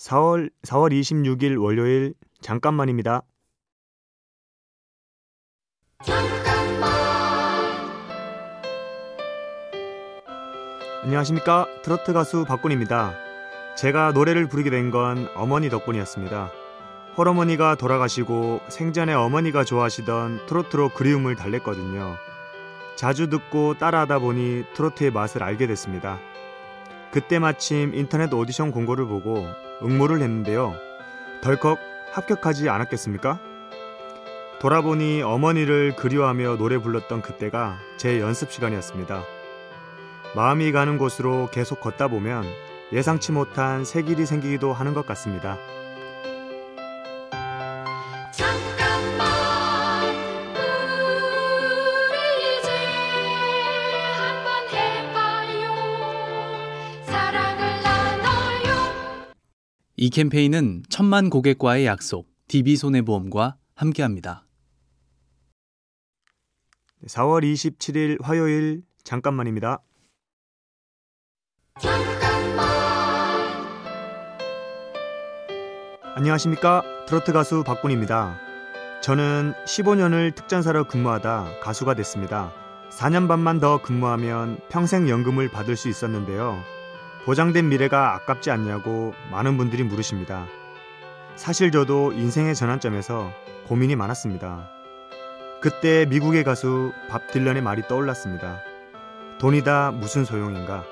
4월 4월 26일 월요일 잠깐만입니다. 잠깐만. 안녕하십니까 트로트 가수 박군입니다. 제가 노래를 부르게 된 건 어머니 덕분이었습니다. 헐어머니가 돌아가시고 생전에 어머니가 좋아하시던 트로트로 그리움을 달랬거든요. 자주 듣고 따라하다 보니 트로트의 맛을 알게 됐습니다. 그때 마침 인터넷 오디션 공고를 보고 응모를 했는데요. 덜컥 합격하지 않았겠습니까? 돌아보니 어머니를 그리워하며 노래 불렀던 그때가 제 연습 시간이었습니다. 마음이 가는 곳으로 계속 걷다 보면 예상치 못한 새 길이 생기기도 하는 것 같습니다. 이 캠페인은 천만 고객과의 약속, DB손해보험과 함께합니다. 4월 27일 화요일 잠깐만입니다. 잠깐만. 안녕하십니까 트로트 가수 박군입니다. 저는 15년을 특전사로 근무하다 가수가 됐습니다. 4년 반만 더 근무하면 평생 연금을 받을 수 있었는데요. 보장된 미래가 아깝지 않냐고 많은 분들이 물으십니다. 사실 저도 인생의 전환점에서 고민이 많았습니다. 그때 미국의 가수 밥 딜런의 말이 떠올랐습니다. 돈이다 무슨 소용인가?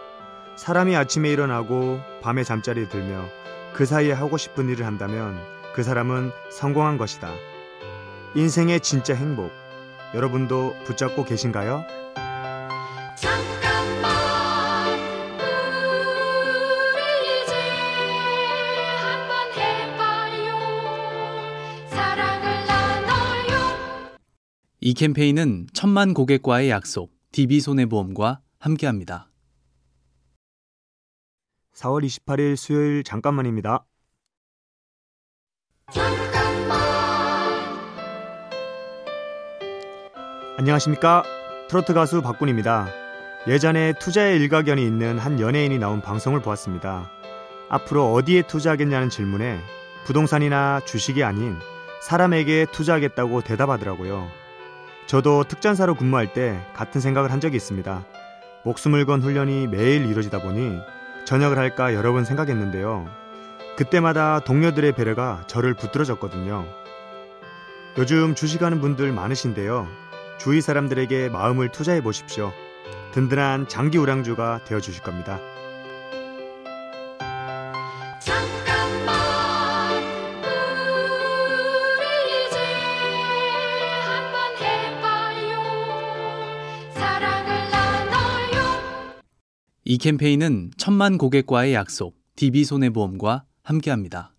사람이 아침에 일어나고 밤에 잠자리에 들며 그 사이에 하고 싶은 일을 한다면 그 사람은 성공한 것이다. 인생의 진짜 행복. 여러분도 붙잡고 계신가요? 이 캠페인은 천만 고객과의 약속, DB손해보험과 함께합니다. 4월 28일 수요일 잠깐만입니다. 잠깐만. 안녕하십니까? 트로트 가수 박군입니다. 예전에 투자에 일가견이 있는 한 연예인이 나온 방송을 보았습니다. 앞으로 어디에 투자하겠냐는 질문에 부동산이나 주식이 아닌 사람에게 투자하겠다고 대답하더라고요. 저도 특전사로 근무할 때 같은 생각을 한 적이 있습니다. 목숨을 건 훈련이 매일 이루어지다 보니 전역을 할까 여러 번 생각했는데요. 그때마다 동료들의 배려가 저를 붙들어줬거든요. 요즘 주식하는 분들 많으신데요. 주위 사람들에게 마음을 투자해 보십시오. 든든한 장기 우량주가 되어 주실 겁니다. 이 캠페인은 천만 고객과의 약속, DB손해보험과 함께합니다.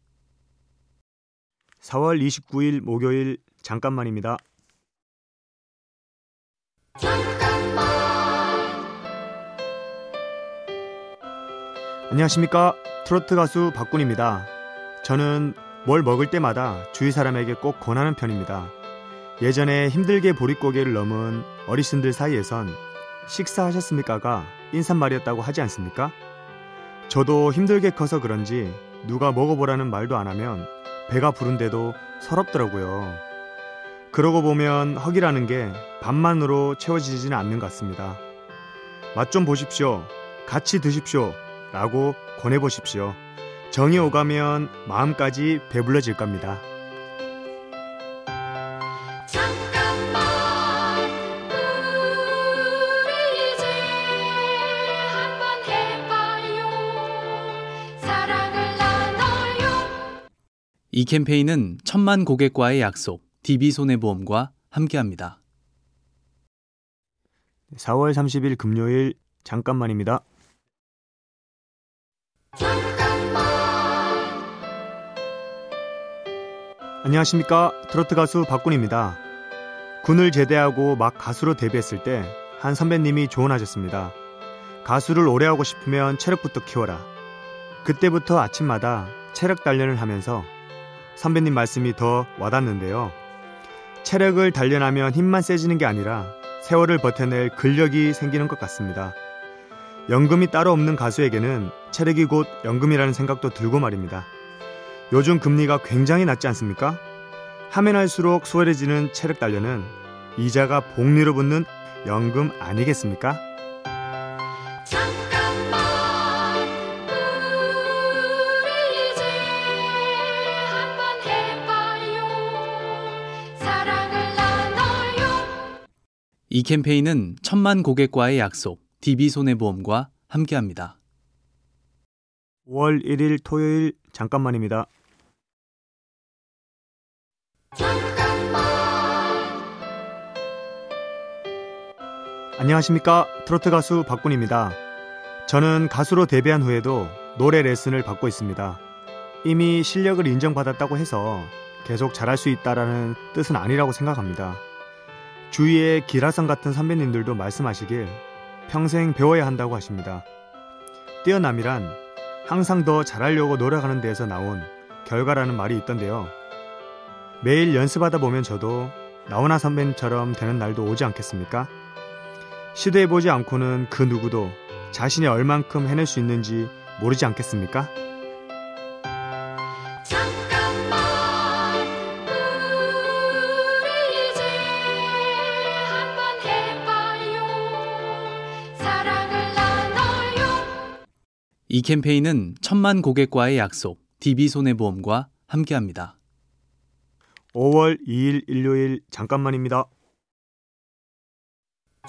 4월 29일 목요일 잠깐만입니다. 잠깐만. 안녕하십니까 트로트 가수 박군입니다. 저는 뭘 먹을 때마다 주위 사람에게 꼭 권하는 편입니다. 예전에 힘들게 보릿고개를 넘은 어르신들 사이에선 식사하셨습니까가 인사말이었다고 하지 않습니까? 저도 힘들게 커서 그런지 누가 먹어보라는 말도 안 하면 배가 부른데도 서럽더라고요. 그러고 보면 허기라는 게 밥만으로 채워지지는 않는 것 같습니다. 맛 좀 보십시오. 같이 드십시오. 라고 권해보십시오. 정이 오가면 마음까지 배불러질 겁니다. 이 캠페인은 천만 고객과의 약속, DB손해보험과 함께합니다. 4월 30일 금요일 잠깐만입니다. 잠깐만. 안녕하십니까 트로트 가수 박군입니다. 군을 제대하고 막 가수로 데뷔했을 때 한 선배님이 조언하셨습니다. 가수를 오래 하고 싶으면 체력부터 키워라. 그때부터 아침마다 체력 단련을 하면서 선배님 말씀이 더 와닿는데요. 체력을 단련하면 힘만 세지는 게 아니라 세월을 버텨낼 근력이 생기는 것 같습니다. 연금이 따로 없는 가수에게는 체력이 곧 연금이라는 생각도 들고 말입니다. 요즘 금리가 굉장히 낮지 않습니까? 하면 할수록 수월해지는 체력 단련은 이자가 복리로 붙는 연금 아니겠습니까? 이 캠페인은 천만 고객과의 약속, DB손해보험과 함께합니다. 5월 1일 토요일 잠깐만입니다. 잠깐만 안녕하십니까 트로트 가수 박군입니다. 저는 가수로 데뷔한 후에도 노래 레슨을 받고 있습니다. 이미 실력을 인정받았다고 해서 계속 잘할 수 있다라는 뜻은 아니라고 생각합니다. 주위에 기라성 같은 선배님들도 말씀하시길 평생 배워야 한다고 하십니다. 뛰어남이란 항상 더 잘하려고 노력하는 데에서 나온 결과라는 말이 있던데요. 매일 연습하다 보면 저도 나훈아 선배님처럼 되는 날도 오지 않겠습니까? 시도해보지 않고는 그 누구도 자신이 얼만큼 해낼 수 있는지 모르지 않겠습니까? 이 캠페인은 천만 고객과의 약속, DB손해보험과 함께합니다. 5월 2일 일요일 잠깐만입니다.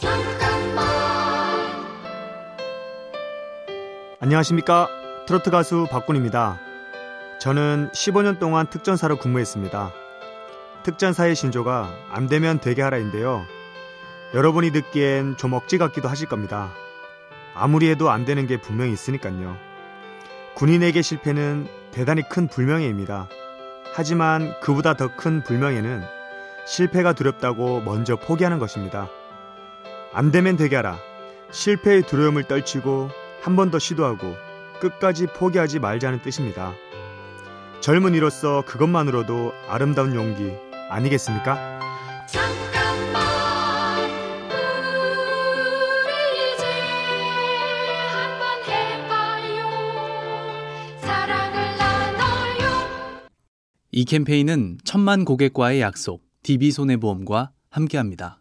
잠깐만 안녕하십니까? 트로트 가수 박군입니다. 저는 15년 동안 특전사로 근무했습니다. 특전사의 신조가 안 되면 되게 하라인데요. 여러분이 듣기엔 좀 억지 같기도 하실 겁니다. 아무리 해도 안 되는 게 분명히 있으니까요. 군인에게 실패는 대단히 큰 불명예입니다. 하지만 그보다 더 큰 불명예는 실패가 두렵다고 먼저 포기하는 것입니다. 안 되면 되게 하라. 실패의 두려움을 떨치고 한 번 더 시도하고 끝까지 포기하지 말자는 뜻입니다. 젊은이로서 그것만으로도 아름다운 용기 아니겠습니까? 이 캠페인은 천만 고객과의 약속, DB손해보험과 함께합니다.